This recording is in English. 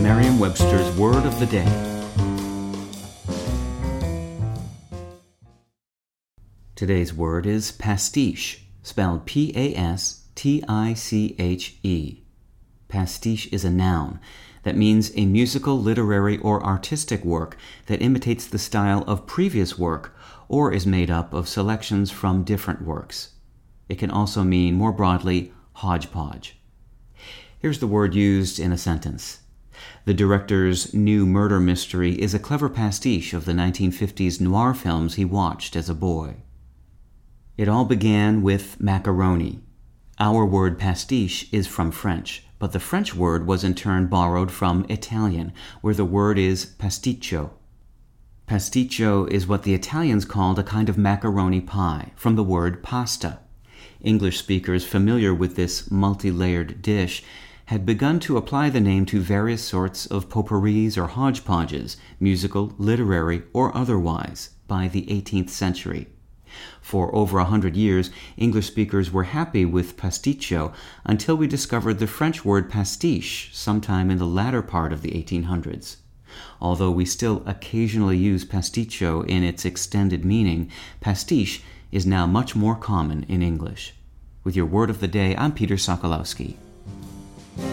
It's Merriam-Webster's Word of the Day. Today's word is pastiche, spelled P-A-S-T-I-C-H-E. Pastiche is a noun that means a musical, literary, or artistic work that imitates the style of previous work or is made up of selections from different works. It can also mean, more broadly, hodgepodge. Here's the word used in a sentence. The director's new murder mystery is a clever pastiche of the 1950s noir films he watched as a boy. It all began with macaroni. Our word pastiche is from French, but the French word was in turn borrowed from Italian, where the word is pasticcio. Pasticcio is what the Italians called a kind of macaroni pie, from the word pasta. English speakers familiar with this multi layered dish had begun to apply the name to various sorts of potpourris or hodgepodges, musical, literary, or otherwise, by the 18th century. For over a hundred years, English speakers were happy with pasticcio until we discovered the French word pastiche sometime in the latter part of the 1800s. Although we still occasionally use pasticcio in its extended meaning, pastiche is now much more common in English. With your word of the day, I'm Peter Sokolowski.